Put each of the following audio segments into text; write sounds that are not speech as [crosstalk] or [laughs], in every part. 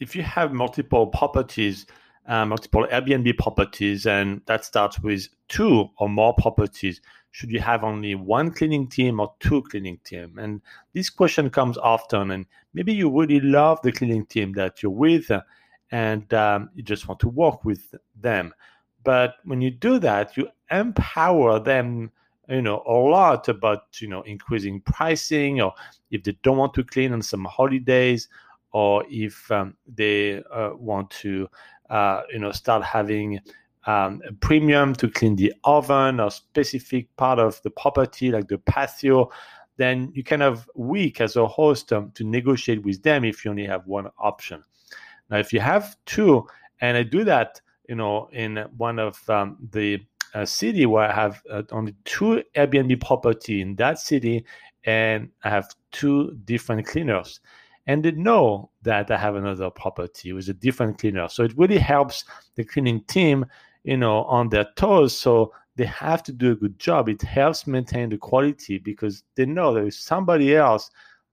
if you have multiple properties, uh, multiple Airbnb properties, and that starts with two or more properties, should you have only one cleaning team or two cleaning team? And this question comes often, and maybe you really love the cleaning team that you're with, and um, you just want to work with them. But when you do that, you empower them you know a lot about you know increasing pricing or if they don't want to clean on some holidays or if um, they uh, want to uh, you know start having um, a premium to clean the oven or specific part of the property like the patio then you kind of weak as a host um, to negotiate with them if you only have one option. Now if you have two and i do that you know in one of um, the uh, city where I have uh, only two Airbnb property in that city, and I have two different cleaners, and they know that I have another property with a different cleaner. So it really helps the cleaning team, you know, on their toes. So they have to do a good job. It helps maintain the quality because they know there is somebody else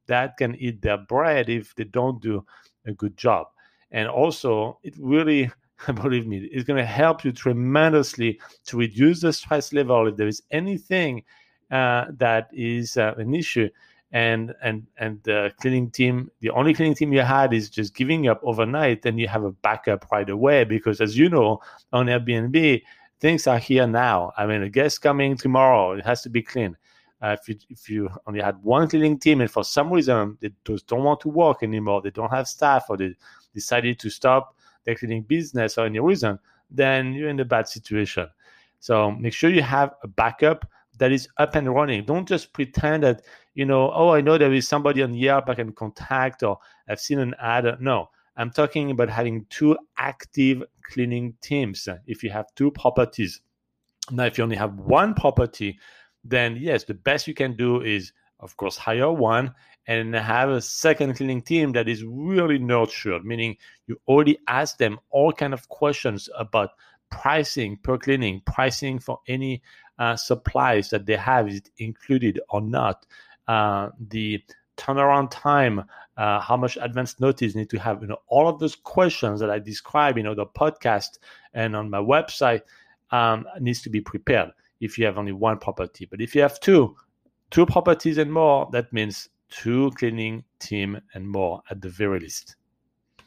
that can eat their bread if they don't do a good job. And also, it really [laughs] believe me, it's going to help you tremendously to reduce the stress level if there is anything uh, that is uh, an issue. And and and the cleaning team, the only cleaning team you had is just giving up overnight, and you have a backup right away because, as you know, on Airbnb, things are here now. I mean, a guest coming tomorrow, it has to be clean. Uh, if you if you only had one cleaning team and for some reason they just don't want to work anymore, they don't have staff, or they decided to stop their cleaning business or any reason, then you're in a bad situation. So make sure you have a backup that is up and running. Don't just pretend that, you know, oh, I know there is somebody on Yelp I can contact or I've seen an ad. No, I'm talking about having two active cleaning teams if you have two properties. Now, if you only have one property, then yes, the best you can do is, of course, hire one and have a second cleaning team that is really nurtured, meaning you already ask them all kind of questions about pricing per cleaning, pricing for any uh, supplies that they have, is included or not, uh, the turnaround time, uh, how much advance notice need to have, you know, all of those questions that I describe, you know, the podcast and on my website um, needs to be prepared if you have only one property. But if you have two, two properties and more, that means two cleaning team and more at the very least.